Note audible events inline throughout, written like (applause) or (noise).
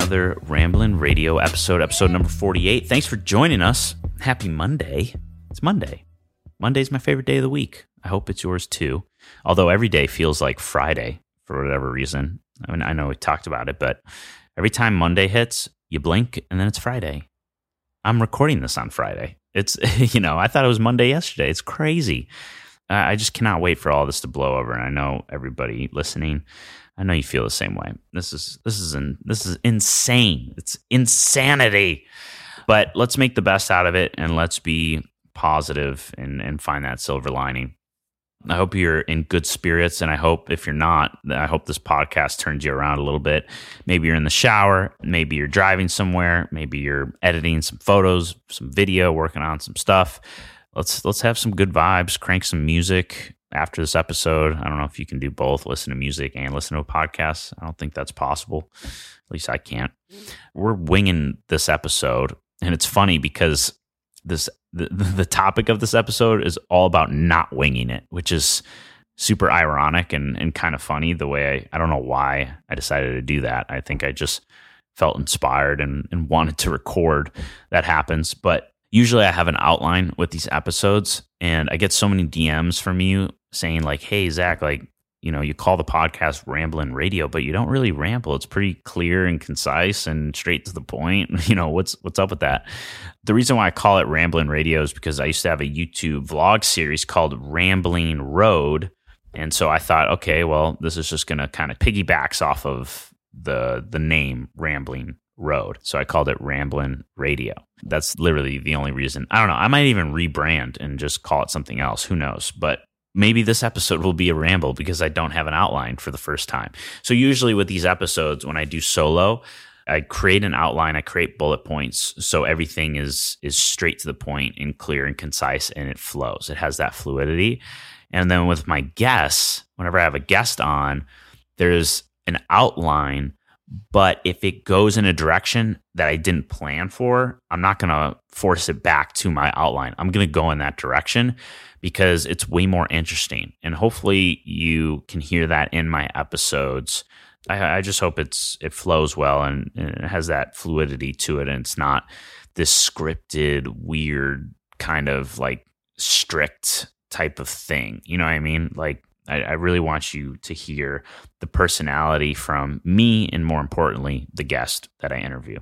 another Ramblin' Radio episode, episode number 48. Thanks for joining us. Happy Monday. It's Monday. Monday's my favorite day of the week. I hope it's yours too. Although every day feels like Friday for whatever reason. I mean, I know we talked about it, but every time Monday hits, you blink and then it's Friday. I'm recording this on Friday. It's, (laughs) you know, I thought it was Monday yesterday. It's crazy. I just cannot wait for all this to blow over. And I know everybody listening I know you feel the same way. This is this is in, this is insane. It's insanity. But let's make the best out of it and let's be positive and and find that silver lining. I hope you're in good spirits and I hope if you're not, I hope this podcast turns you around a little bit. Maybe you're in the shower, maybe you're driving somewhere, maybe you're editing some photos, some video, working on some stuff. Let's let's have some good vibes, crank some music, after this episode. I don't know if you can do both listen to music and listen to a podcast. I don't think that's possible. At least I can't. We're winging this episode. And it's funny because this the, (laughs) the topic of this episode is all about not winging it, which is super ironic and, and kind of funny the way I, I don't know why I decided to do that. I think I just felt inspired and, and wanted to record that happens. But usually I have an outline with these episodes and I get so many DMs from you saying like, "Hey Zach, like you know, you call the podcast Ramblin' Radio, but you don't really ramble. It's pretty clear and concise and straight to the point. (laughs) You know, what's what's up with that? The reason why I call it Ramblin' Radio is because I used to have a YouTube vlog series called Rambling Road. And so I thought, okay, well, this is just gonna kind of piggybacks off of the the name Rambling Road. So I called it Ramblin' Radio. That's literally the only reason. I don't know. I might even rebrand and just call it something else. Who knows? But maybe this episode will be a ramble because I don't have an outline for the first time. So usually with these episodes when I do solo, I create an outline, I create bullet points so everything is is straight to the point and clear and concise and it flows. It has that fluidity. And then with my guests, whenever I have a guest on, there's an outline but if it goes in a direction that I didn't plan for, I'm not going to force it back to my outline. I'm going to go in that direction because it's way more interesting. And hopefully you can hear that in my episodes. I, I just hope it's it flows well and, and it has that fluidity to it and it's not this scripted, weird kind of like strict type of thing. You know what I mean? Like I, I, really want you to hear the personality from me and more importantly, the guest that I interview.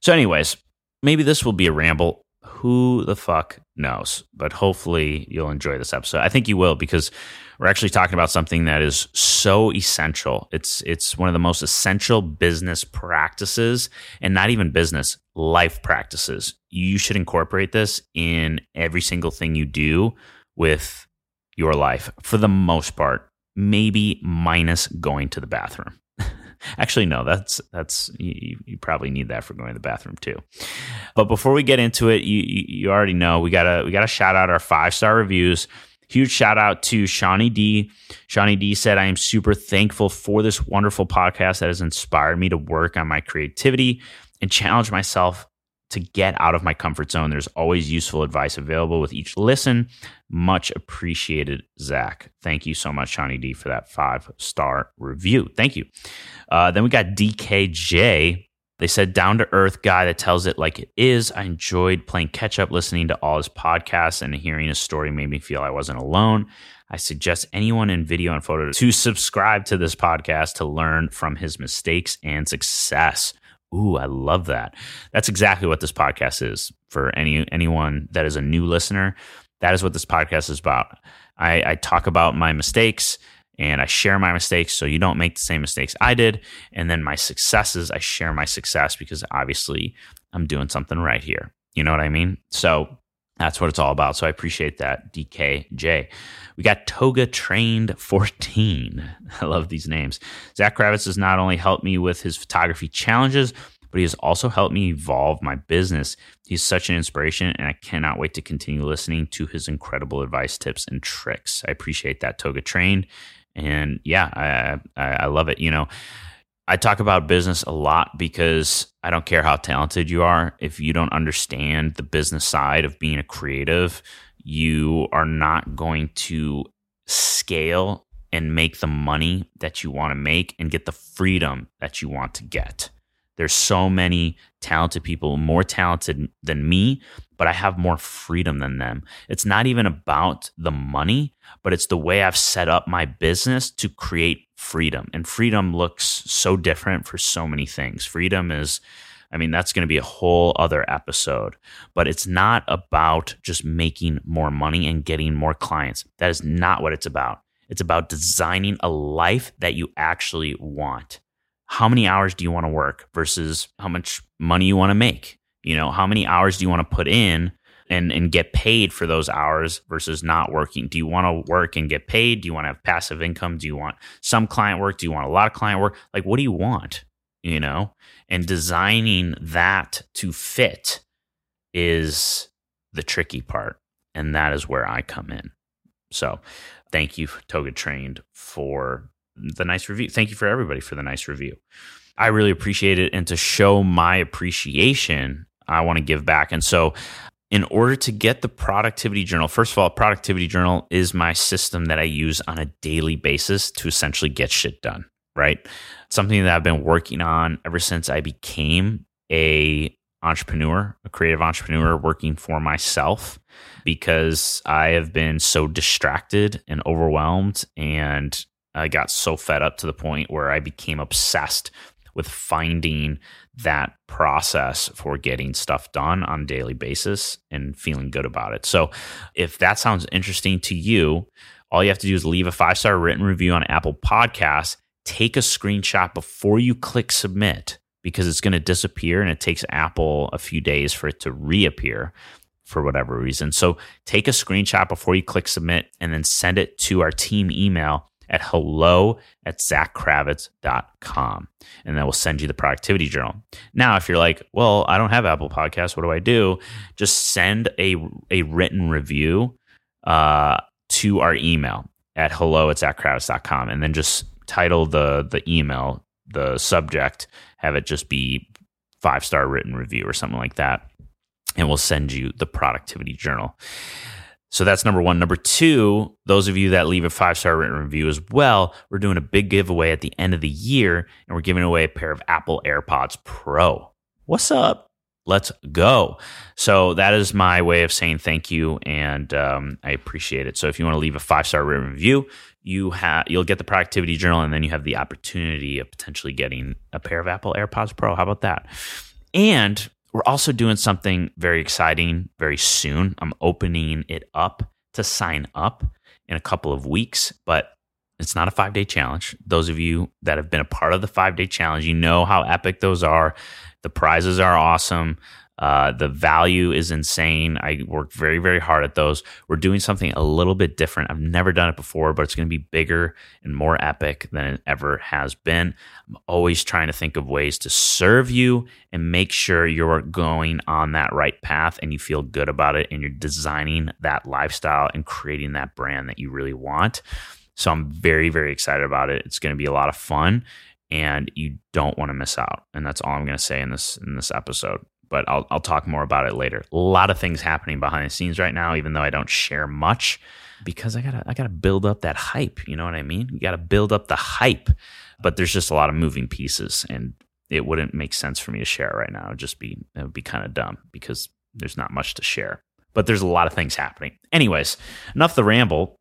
So, anyways, maybe this will be a ramble. Who the fuck knows? But hopefully you'll enjoy this episode. I think you will because we're actually talking about something that is so essential. It's it's one of the most essential business practices and not even business, life practices. You should incorporate this in every single thing you do with your life for the most part, maybe minus going to the bathroom. (laughs) Actually, no, that's that's you, you, probably need that for going to the bathroom too. But before we get into it, you you already know we gotta we gotta shout out our five star reviews. Huge shout out to Shawnee D. Shawnee D said, I am super thankful for this wonderful podcast that has inspired me to work on my creativity and challenge myself to get out of my comfort zone. There's always useful advice available with each listen. Much appreciated, Zach. Thank you so much, Shawnee D, for that five star review. Thank you. Uh, then we got DKJ. They said, down to earth guy that tells it like it is. I enjoyed playing catch up, listening to all his podcasts, and hearing his story made me feel I wasn't alone. I suggest anyone in video and photo to subscribe to this podcast to learn from his mistakes and success. Ooh, I love that. That's exactly what this podcast is for any anyone that is a new listener. That is what this podcast is about. I, I talk about my mistakes and I share my mistakes so you don't make the same mistakes I did. And then my successes, I share my success because obviously I'm doing something right here. You know what I mean? So that's what it's all about. So I appreciate that, DKJ. We got Toga Trained 14. (laughs) I love these names. Zach Kravitz has not only helped me with his photography challenges, but he has also helped me evolve my business. He's such an inspiration, and I cannot wait to continue listening to his incredible advice, tips, and tricks. I appreciate that, Toga Trained. And yeah, I, I, I love it. You know, I talk about business a lot because I don't care how talented you are. If you don't understand the business side of being a creative, you are not going to scale and make the money that you want to make and get the freedom that you want to get. There's so many talented people, more talented than me, but I have more freedom than them. It's not even about the money, but it's the way I've set up my business to create freedom. And freedom looks so different for so many things. Freedom is I mean, that's going to be a whole other episode, but it's not about just making more money and getting more clients. That is not what it's about. It's about designing a life that you actually want. How many hours do you want to work versus how much money you want to make? You know, how many hours do you want to put in and, and get paid for those hours versus not working? Do you want to work and get paid? Do you want to have passive income? Do you want some client work? Do you want a lot of client work? Like, what do you want? You know, and designing that to fit is the tricky part. And that is where I come in. So thank you, Toga Trained, for the nice review. Thank you for everybody for the nice review. I really appreciate it. And to show my appreciation, I want to give back. And so, in order to get the productivity journal, first of all, productivity journal is my system that I use on a daily basis to essentially get shit done, right? Something that I've been working on ever since I became a entrepreneur, a creative entrepreneur working for myself because I have been so distracted and overwhelmed and I got so fed up to the point where I became obsessed with finding that process for getting stuff done on a daily basis and feeling good about it. So, if that sounds interesting to you, all you have to do is leave a five star written review on Apple Podcasts, take a screenshot before you click submit because it's going to disappear and it takes Apple a few days for it to reappear for whatever reason. So take a screenshot before you click submit and then send it to our team email at hello at zachkravitz.com. And then we'll send you the productivity journal. Now, if you're like, well, I don't have Apple Podcasts, what do I do? Just send a, a written review uh, to our email at hello at zachkravitz.com and then just title the, the email, the subject, have it just be five star written review or something like that and we'll send you the productivity journal. So that's number one. Number two, those of you that leave a five star written review as well, we're doing a big giveaway at the end of the year and we're giving away a pair of Apple AirPods Pro. What's up? Let's go. So that is my way of saying thank you, and um, I appreciate it. So if you want to leave a five star written review, you have you'll get the productivity journal, and then you have the opportunity of potentially getting a pair of Apple AirPods Pro. How about that? And we're also doing something very exciting very soon. I'm opening it up to sign up in a couple of weeks, but it's not a five day challenge. Those of you that have been a part of the five day challenge, you know how epic those are. The prizes are awesome. Uh, the value is insane. I worked very, very hard at those. We're doing something a little bit different. I've never done it before, but it's going to be bigger and more epic than it ever has been. I'm always trying to think of ways to serve you and make sure you're going on that right path and you feel good about it and you're designing that lifestyle and creating that brand that you really want. So I'm very, very excited about it. It's going to be a lot of fun and you don't want to miss out. And that's all I'm going to say in this in this episode but I'll I'll talk more about it later. A lot of things happening behind the scenes right now, even though I don't share much, because I gotta I gotta build up that hype. You know what I mean? You gotta build up the hype, but there's just a lot of moving pieces, and it wouldn't make sense for me to share right now. It'd just be it would be kind of dumb because there's not much to share. But there's a lot of things happening. Anyways, enough the ramble.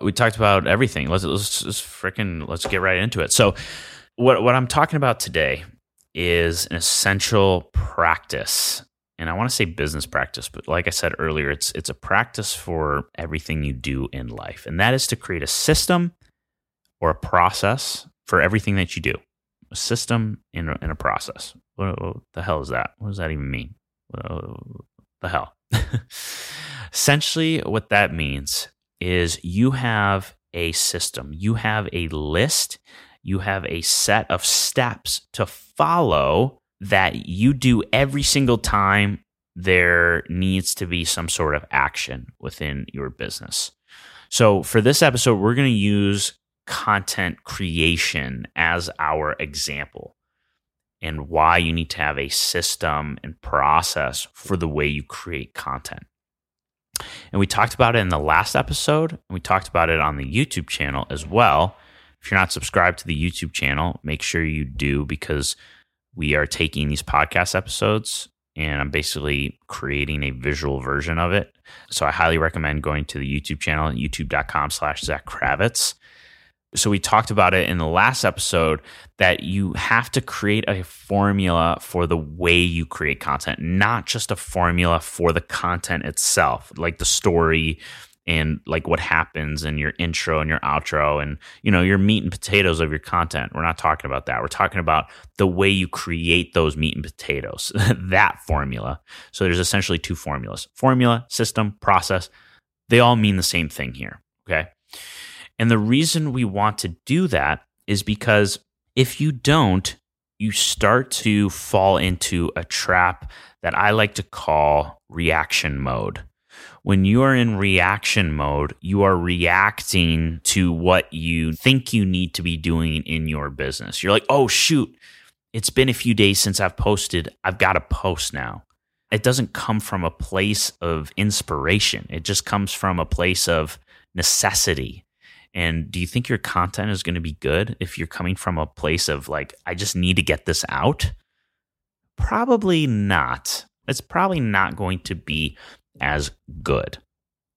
We talked about everything. Let's let's freaking let's get right into it. So, what what I'm talking about today is an essential practice. And I want to say business practice, but like I said earlier, it's it's a practice for everything you do in life. And that is to create a system or a process for everything that you do. A system and a, a process. What, what, the hell is that? What does that even mean? What the hell? (laughs) Essentially, what that means is you have a system, you have a list, you have a set of steps to follow that you do every single time there needs to be some sort of action within your business. So, for this episode, we're going to use content creation as our example and why you need to have a system and process for the way you create content. And we talked about it in the last episode, and we talked about it on the YouTube channel as well. If you're not subscribed to the YouTube channel, make sure you do because we are taking these podcast episodes and I'm basically creating a visual version of it. So I highly recommend going to the YouTube channel at youtube.com slash Zach Kravitz. So we talked about it in the last episode that you have to create a formula for the way you create content, not just a formula for the content itself, like the story and like what happens in your intro and your outro and you know your meat and potatoes of your content. We're not talking about that. We're talking about the way you create those meat and potatoes (laughs) that formula. So there's essentially two formulas. Formula system process they all mean the same thing here okay? And the reason we want to do that is because if you don't you start to fall into a trap that I like to call reaction mode when you are in reaction mode, you are reacting to what you think you need to be doing in your business. You're like, oh, shoot, it's been a few days since I've posted. I've got to post now. It doesn't come from a place of inspiration, it just comes from a place of necessity. And do you think your content is going to be good if you're coming from a place of like, I just need to get this out? Probably not. It's probably not going to be as good.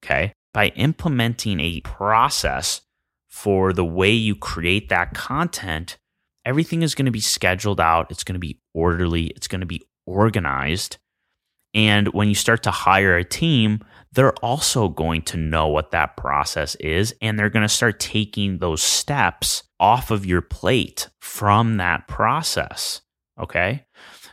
Okay. By implementing a process for the way you create that content, everything is going to be scheduled out. It's going to be orderly. It's going to be organized. And when you start to hire a team, they're also going to know what that process is. And they're going to start taking those steps off of your plate from that process. Okay.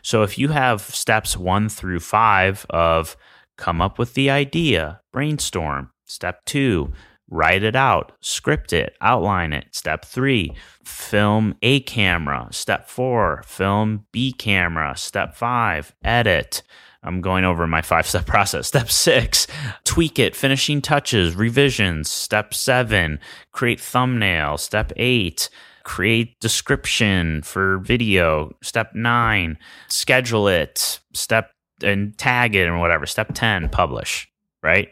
So if you have steps one through five of come up with the idea, brainstorm. Step two, write it out, script it, outline it. Step three, film A camera. Step four, film B camera. Step five, edit. I'm going over my five step (laughs) process. Step six, tweak it, finishing touches, revisions. Step seven, create thumbnail. Step eight, create description for video. Step nine, schedule it. Step and tag it and whatever. Step 10, publish, right?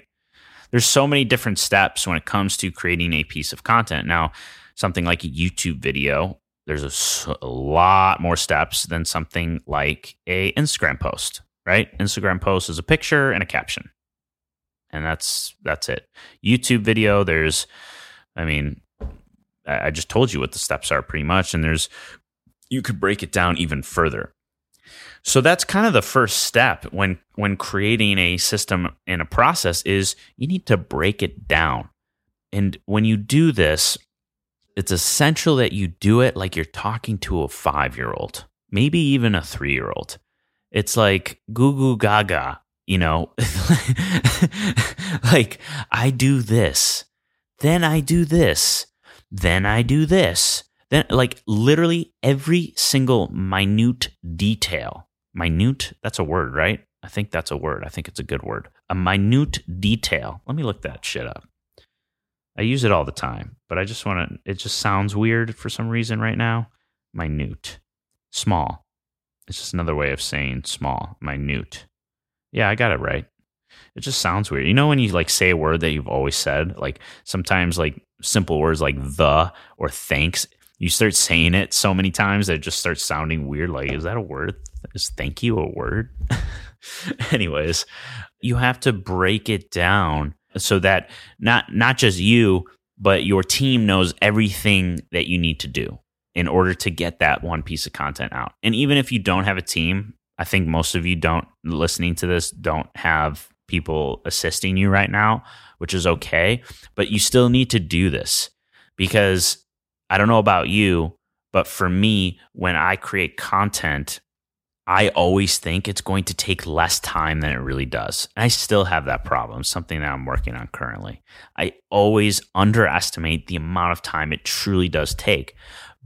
There's so many different steps when it comes to creating a piece of content. Now, something like a YouTube video, there's a, a lot more steps than something like a Instagram post, right? Instagram post is a picture and a caption. And that's that's it. YouTube video, there's I mean, I just told you what the steps are pretty much and there's you could break it down even further. So that's kind of the first step when when creating a system and a process is you need to break it down. And when you do this, it's essential that you do it like you're talking to a 5-year-old, maybe even a 3-year-old. It's like goo goo gaga, you know, (laughs) like I do this, then I do this, then I do this. Then, like, literally every single minute detail minute that's a word right? I think that's a word. I think it's a good word. A minute detail. Let me look that shit up. I use it all the time but i just want to it just sounds weird for some reason right now. Minute. Small. It's just another way of saying small. Minute. Yeah i got it right. It just sounds weird. You know when you like say a word that you've always said? Like sometimes like simple words like the or thanks you start saying it so many times that it just starts sounding weird. Like, is that a word? Is thank you a word? (laughs) Anyways, you have to break it down so that not not just you, but your team knows everything that you need to do in order to get that one piece of content out. And even if you don't have a team, I think most of you don't listening to this don't have people assisting you right now, which is okay, but you still need to do this because I don't know about you, but for me, when I create content, I always think it's going to take less time than it really does. And I still have that problem, something that I'm working on currently. I always underestimate the amount of time it truly does take.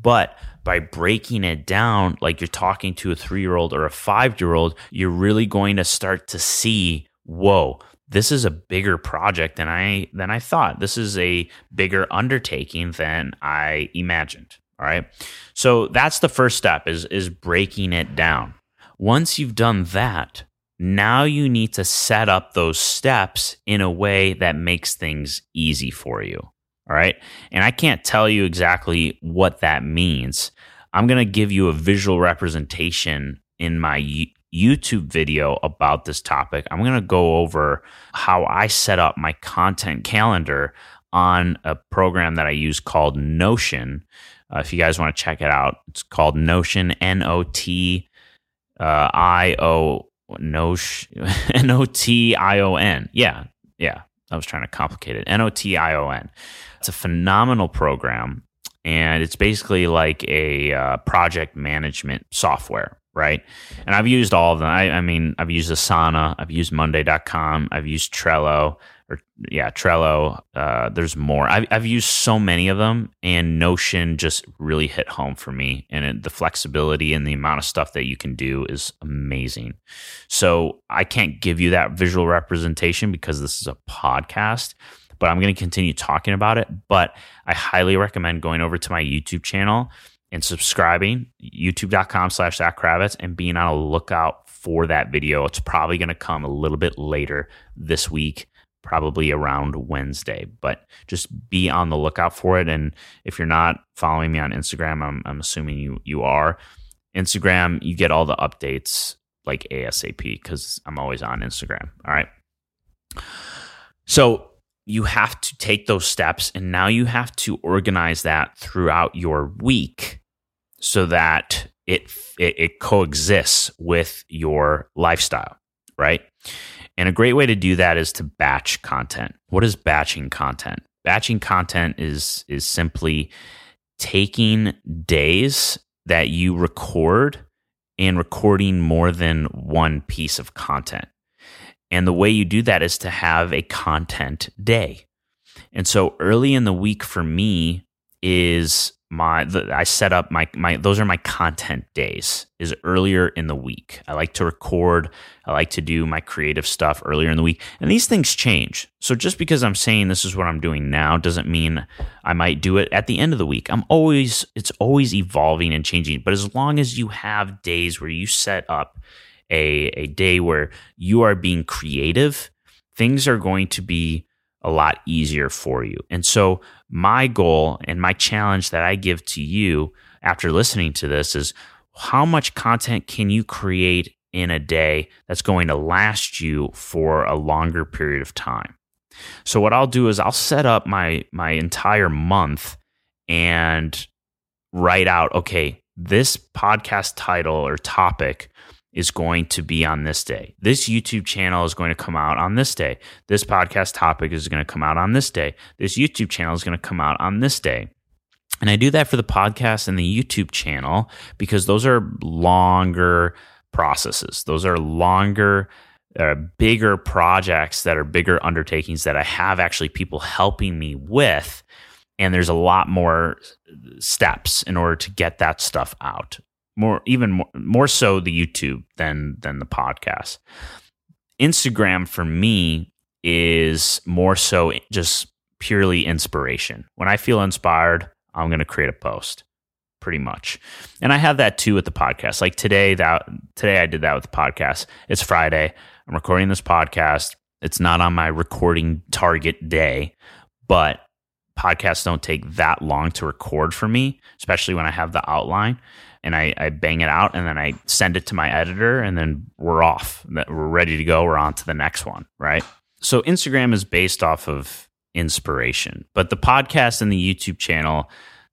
But by breaking it down, like you're talking to a three year old or a five year old, you're really going to start to see, whoa, this is a bigger project than I than I thought. This is a bigger undertaking than I imagined. All right. So that's the first step is is breaking it down. Once you've done that, now you need to set up those steps in a way that makes things easy for you. All right. And I can't tell you exactly what that means. I'm going to give you a visual representation in my YouTube video about this topic. I'm going to go over how I set up my content calendar on a program that I use called Notion. Uh, if you guys want to check it out, it's called Notion, N O T uh, I O (laughs) N O T I O N. Yeah, yeah. I was trying to complicate it. N O T I O N. It's a phenomenal program, and it's basically like a uh, project management software, right? And I've used all of them. I, I mean, I've used Asana, I've used Monday.com, I've used Trello, or yeah, Trello. Uh, there's more. I've, I've used so many of them, and Notion just really hit home for me. And it, the flexibility and the amount of stuff that you can do is amazing. So I can't give you that visual representation because this is a podcast, but I'm going to continue talking about it. But I highly recommend going over to my YouTube channel and subscribing, youtube.com slash Zach Kravitz, and being on a lookout for that video. It's probably going to come a little bit later this week probably around Wednesday. But just be on the lookout for it. And if you're not following me on Instagram, I'm, I'm assuming you you are. Instagram, you get all the updates like ASAP because I'm always on Instagram. All right. So you have to take those steps, and now you have to organize that throughout your week so that it, it, it coexists with your lifestyle, right? And a great way to do that is to batch content. What is batching content? Batching content is is simply taking days that you record and recording more than one piece of content. And the way you do that is to have a content day. And so early in the week for me is my the, I set up my my those are my content days is earlier in the week. I like to record, I like to do my creative stuff earlier in the week. And these things change. So just because I'm saying this is what I'm doing now doesn't mean I might do it at the end of the week. I'm always it's always evolving and changing. But as long as you have days where you set up a a day where you are being creative, things are going to be a lot easier for you. And so, my goal and my challenge that I give to you after listening to this is how much content can you create in a day that's going to last you for a longer period of time? So what I'll do is I'll set up my my entire month and write out okay, this podcast title or topic is going to be on this day. This YouTube channel is going to come out on this day. This podcast topic is going to come out on this day. This YouTube channel is going to come out on this day. And I do that for the podcast and the YouTube channel because those are longer processes. Those are longer, uh, bigger projects that are bigger undertakings that I have actually people helping me with. And there's a lot more steps in order to get that stuff out more even more, more so the YouTube than than the podcast. Instagram for me is more so just purely inspiration. When I feel inspired, I'm going to create a post pretty much. And I have that too with the podcast. Like today that today I did that with the podcast. It's Friday. I'm recording this podcast. It's not on my recording target day, but podcasts don't take that long to record for me, especially when I have the outline and I, I bang it out and then I send it to my editor and then we're off. We're ready to go. We're on to the next one. Right. So Instagram is based off of inspiration, but the podcast and the YouTube channel,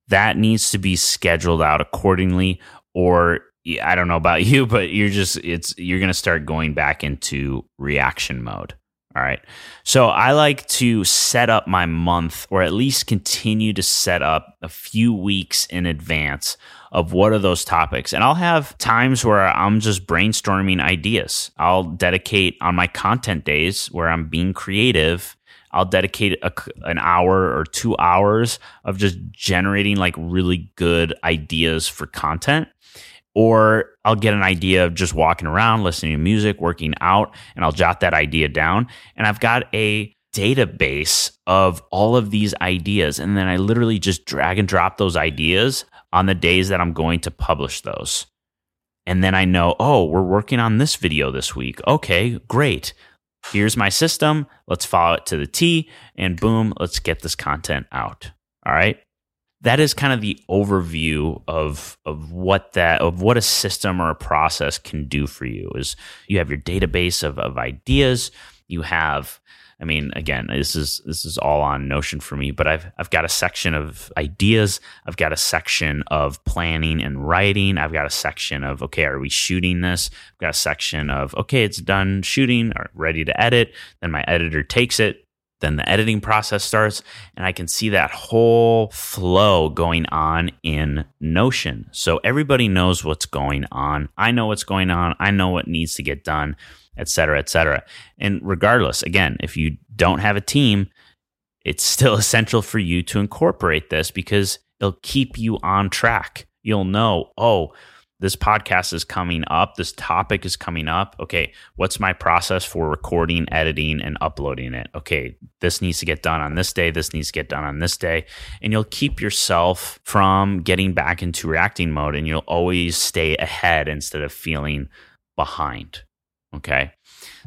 that needs to be scheduled out accordingly or I don't know about (laughs) you, but you're just it's you're going to start going back into reaction mode. All right. So I like to set up my month or at least continue to set up a few weeks in advance of what are those topics. And I'll have times where I'm just brainstorming ideas. I'll dedicate on my content days where I'm being creative. I'll dedicate a, an hour or two hours of just generating like really good ideas for content or I'll get an idea of just walking around, listening to music, working out, and I'll jot that idea down. And I've got a database of all of these ideas. And then I literally just drag and drop those ideas on the days that I'm going to publish those. And then I know, oh, we're working on this video this week. Okay, great. Here's my system. Let's follow it to the T and boom, let's get this content out. All right. That is kind of the overview of of what that of what a system or a process can do for you is you have your database of, of ideas, you have I mean, again, this is this is all on Notion for me, but I've I've got a section of ideas, I've got a section of planning and writing, I've got a section of okay, are we shooting this? I've got a section of okay, it's done shooting, or ready to edit. Then my editor takes it, then the editing process starts, and I can see that whole flow going on in Notion. So everybody knows what's going on. I know what's going on. I know what needs to get done et cetera, et cetera. And regardless, again, if you don't have a team, it's still (laughs) essential for you to incorporate this because it'll keep you on track. You'll know, oh, this podcast is coming up, this topic is coming up. Okay, what's my process for recording, editing, and uploading it? Okay, this needs to get done on this day, this needs to get done on this day. And you'll keep yourself from getting back into reacting mode and you'll always stay ahead instead of feeling behind. Okay.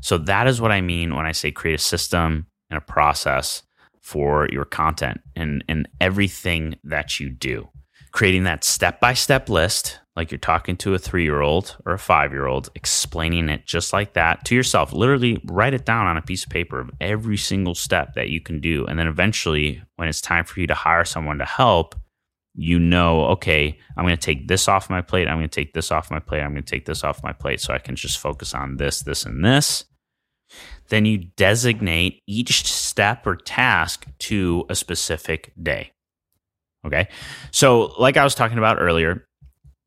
So that is what I mean when I say create a system and a process for your content and, and everything that you do. Creating that step by step list, like you're talking to a three year old or a five year old, explaining it just like that to yourself. Literally write it down on a piece of paper of every single step that you can do. And then eventually, when it's time for you to hire someone to help, you know, okay, I'm going to take this off my plate. I'm going to take this off my plate. I'm going to take this off my plate so I can just focus on this, this, and this. Then you designate each step or task to a specific day. Okay. So, like I was talking about earlier,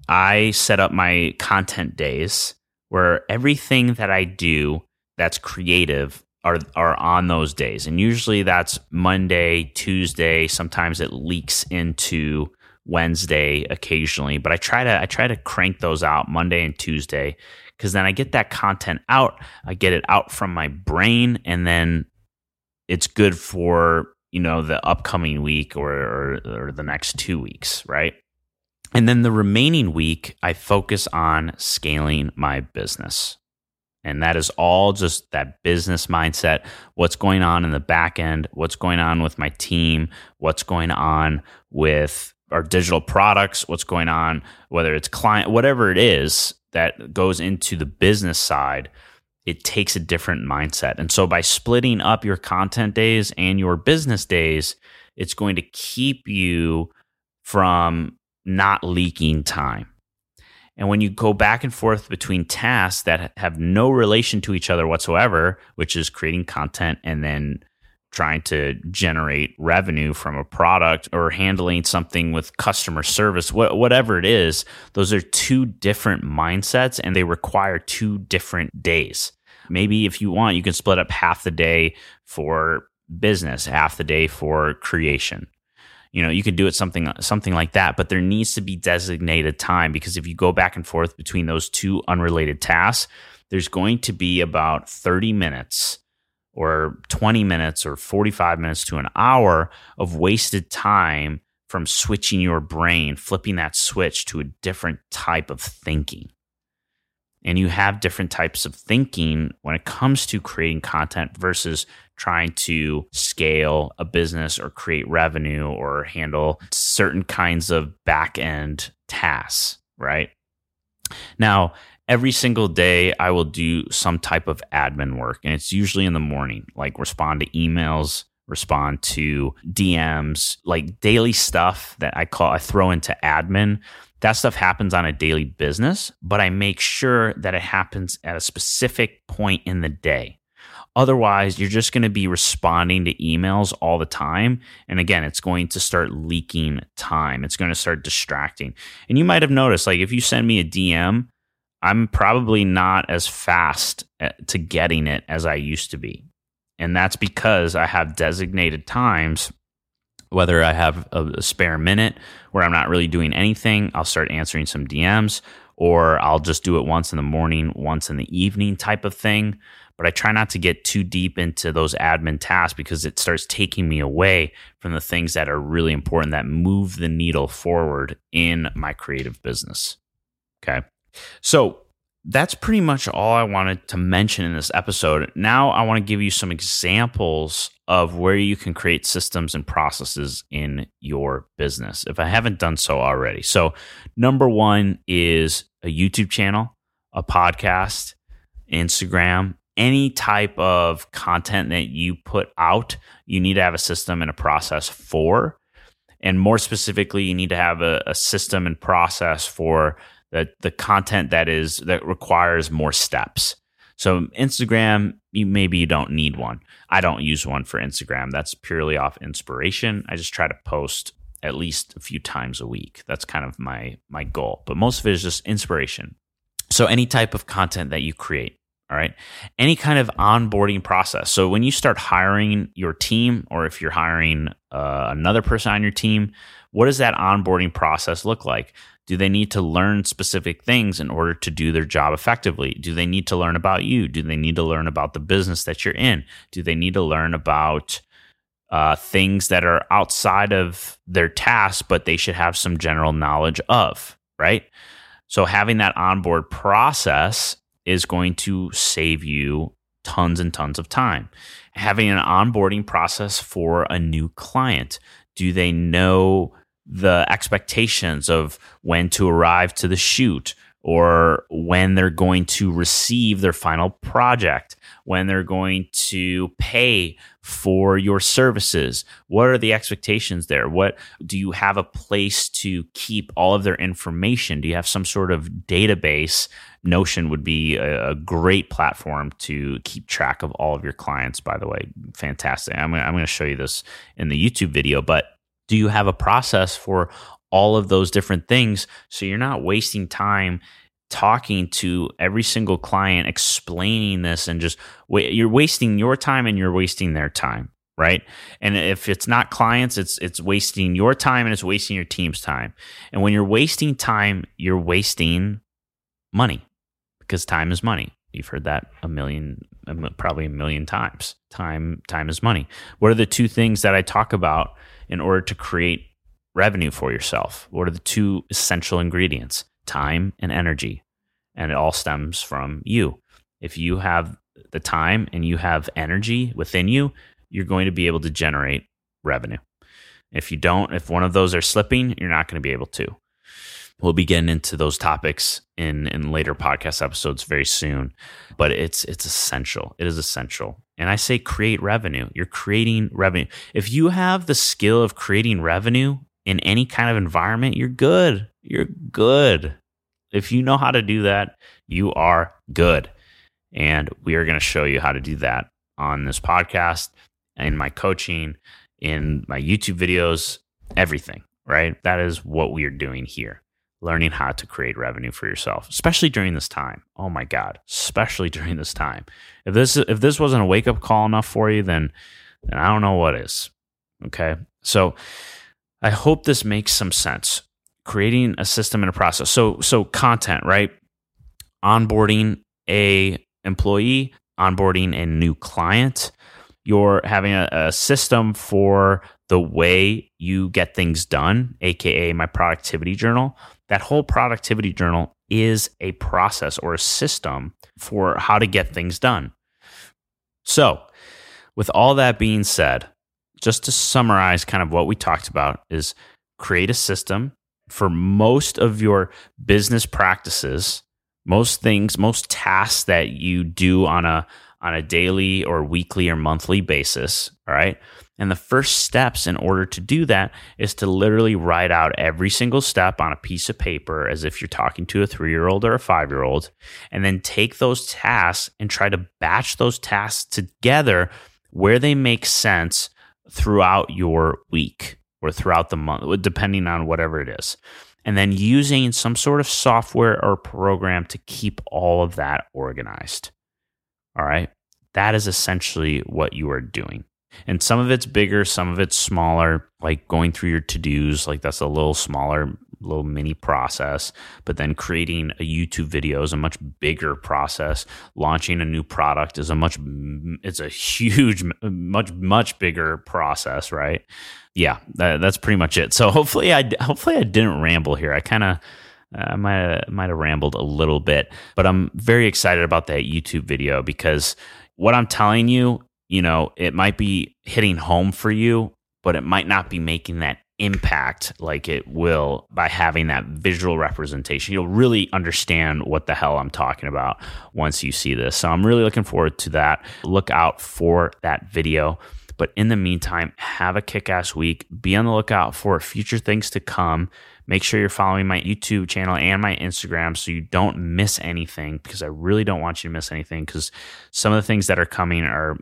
I set up my content days where everything that I do that's creative are are on those days. And usually that's Monday, Tuesday, sometimes it leaks into Wednesday occasionally, but I try to I try to crank those out Monday and Tuesday because then I get that content out, I get it out from my brain, and then it's good for you know the upcoming week or, or, or the next two weeks, right? And then the remaining week, I focus on scaling my business. And that is all just that business mindset. What's going on in the back end? What's going on with my team? What's going on with our digital products, what's going on, whether it's client, whatever it is that goes into the business side, it takes a different mindset. And so by splitting up your content days and your business days, it's going to keep you from not leaking time. And when you go back and forth between tasks that have no relation to each other whatsoever, which is creating content and then trying to generate revenue from a product or handling something with customer service, wh- whatever it is, those are two different mindsets and they require two different days. Maybe if you want, you can split up half the day for business, half the day for creation. You know, you could do it something something like that, but there needs to be designated time because if you go back and forth between those two unrelated tasks, there's going to be about 30 minutes or 20 minutes or 45 minutes to an hour of wasted time from switching your brain, flipping that switch to a different type of thinking. And you have different types of thinking when it comes to creating content versus trying to scale a business or create revenue or handle certain kinds of back end tasks, right? Now, every single day I will do some type of admin work and it's usually in the morning, like respond to emails, respond to DMs, like daily stuff that I call I throw into admin. That stuff happens on a daily business, but I make sure that it happens at a specific point in the day. Otherwise, you're just going to be responding to emails all the time. And again, it's going to start leaking time. It's going to start distracting. And you might have noticed, like, if you send me a DM, I'm probably not as fast uh, to getting it as I used to be. And that's because I have designated times, whether I have a, a, spare minute where I'm not really doing anything, I'll start answering some DMs, or I'll just do it once in the morning, once in the evening type of thing. But I try not to get too deep into those admin tasks because it starts taking me away from the things that are really important that move the needle forward in my creative business. Okay. So that's pretty much all I wanted to mention in this episode. Now I want to give you some examples of where you can create systems and processes in your business if I haven't done so already. So, number one is a YouTube channel, a podcast, Instagram, any type of content that you put out, you need to have a system and a process for. And more specifically, you need to have a, a system and process for the, the content that is that requires more steps. So Instagram, you maybe you don't need one. I don't use one for Instagram. That's purely off inspiration. I just try to post at least a few times a week. That's kind of my my goal. But most of it is just inspiration. So any type of content that you create, all right? Any kind of onboarding process. So when you start hiring your team or if you're hiring uh, another person on your team, what does that onboarding process look like? Do they need to learn specific things in order to do their job effectively? Do they need to learn about you? Do they need to learn about the business that you're in? Do they need to learn about uh, things that are outside of their task, but they should have some general knowledge of, right? So having that onboard process is going to save you tons and tons of time. Having an onboarding process for a new client. Do they know the expectations of when to arrive to the shoot or when they're going to receive their final project, when they're going to pay for your services. What are the expectations there? What do you have a place to keep all of their information? Do you have some sort of database? Notion would be a, a great platform to keep track of all of your clients, by the way. Fantastic. I'm, I'm going to show you this in the YouTube video, but do you have a process for all of those different things. So you're not wasting time talking to every single client explaining this and just you're wasting your time and you're wasting their time right? And if it's not clients it's it's wasting your time and it's wasting your team's time. And when you're wasting time you're wasting money because time is money. You've heard that a million probably a million times. Time time is money. What are the two things that i talk about in order to create revenue for yourself? What are the two essential ingredients? Time and energy. And it all stems from you. If you have the time and you have energy within you, you're going to be able to generate revenue. If you don't, if one of those are slipping, you're not going to be able to. We'll be getting into those topics in in later podcast episodes very soon, but it's it's essential. It is essential. And I say create revenue. You're creating revenue. If you have the skill of creating revenue in any kind of environment, you're good. You're good. If you know how to do that, you are good. And we are going to show you how to do that on this podcast, in my coaching, in my YouTube videos, everything, right? That is what we are doing here learning how to create revenue for yourself, especially during this time. Oh my God, especially (laughs) during this time. If this if this wasn't a wake up call enough for you, then, then I don't know what is. Okay, so I hope this makes some sense. Creating a system and a process. So so content, right? Onboarding a employee, onboarding a new client. You're having a, a system for the way you get things done, aka my productivity journal that whole productivity journal is a process or a system for how to get things done. So, with all that being said, just to summarize kind of what we talked about is create a system for most of your business practices, most things, most tasks that you do on a on a daily or weekly or monthly basis, all right? And the first steps in order to do that is to literally write out every single step on a piece of paper as if you're talking to a three year old or a five year old, and then take those tasks and try to batch those tasks together where they make sense throughout your week or throughout the month, depending on whatever it is. And then using some sort of software or program to keep all of that organized. All right. That is essentially what you are doing. And some of it's bigger, some of it's smaller, like going through your to dos, like that's a little smaller, little mini process. But then creating a YouTube video is a much bigger process. Launching a new product is a much, it's a huge, much, much bigger process, right? Yeah, that, that's pretty much it. So hopefully I, hopefully I didn't ramble here. I kind of, I might might have rambled a little bit, but I'm very excited about that YouTube video because what I'm telling you, you know, it might be hitting home for you, but it might not be making that impact like it will by having that visual representation. You'll really understand what the hell I'm talking about once you see this. So I'm really looking forward to that. Look out for that video. But in the meantime, have a kick ass week. Be on the lookout for future things to come. Make sure you're following my YouTube channel and my Instagram so you don't miss anything because I really don't want you to miss anything because some of the things that are coming are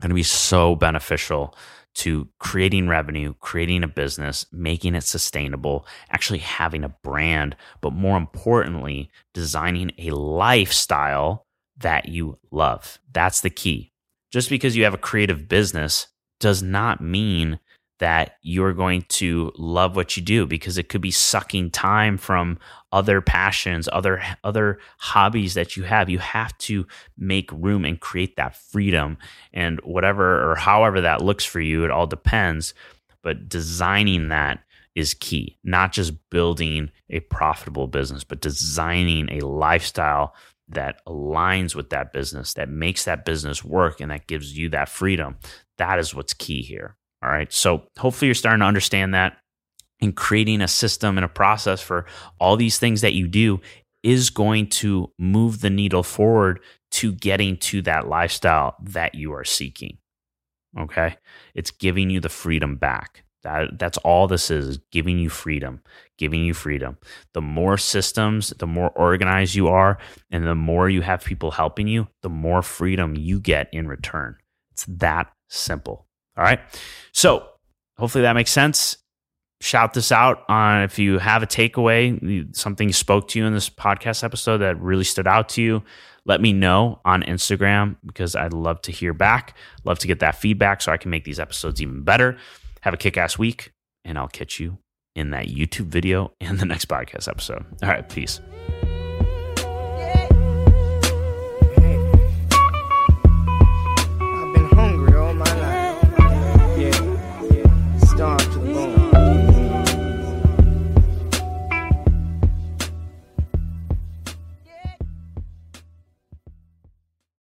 going to be so beneficial to creating revenue, creating a business, making it sustainable, actually having a brand, but more importantly, designing a lifestyle that you love. That's the key. Just because you have a creative business does not mean that you're going to love what you do because it could be sucking time from other passions, other other hobbies that you have. You have to make room and create that freedom and whatever or however that looks for you, it all depends, but designing that is key. Not just building a profitable business, but designing a lifestyle that aligns with that business, that makes that business work and that gives you that freedom. That is what's key here. All right. So hopefully you're starting to understand that and creating a system and a process for all these things that you do is going to move the needle forward to getting to that lifestyle that you are seeking. Okay. It's giving you the freedom back. That, that's all this is, is giving you freedom, giving you freedom. The more systems, the more organized you are, and the more you have people helping you, the more freedom you get in return. It's that simple. All right. So hopefully that makes sense. Shout this out on if you have a takeaway, something spoke to you in this podcast episode that really stood out to you. Let me know on Instagram because I'd love to hear back. Love to get that feedback so I can make these episodes even better. Have a kick ass week, and I'll catch you in that YouTube video and the next podcast episode. All right. Peace.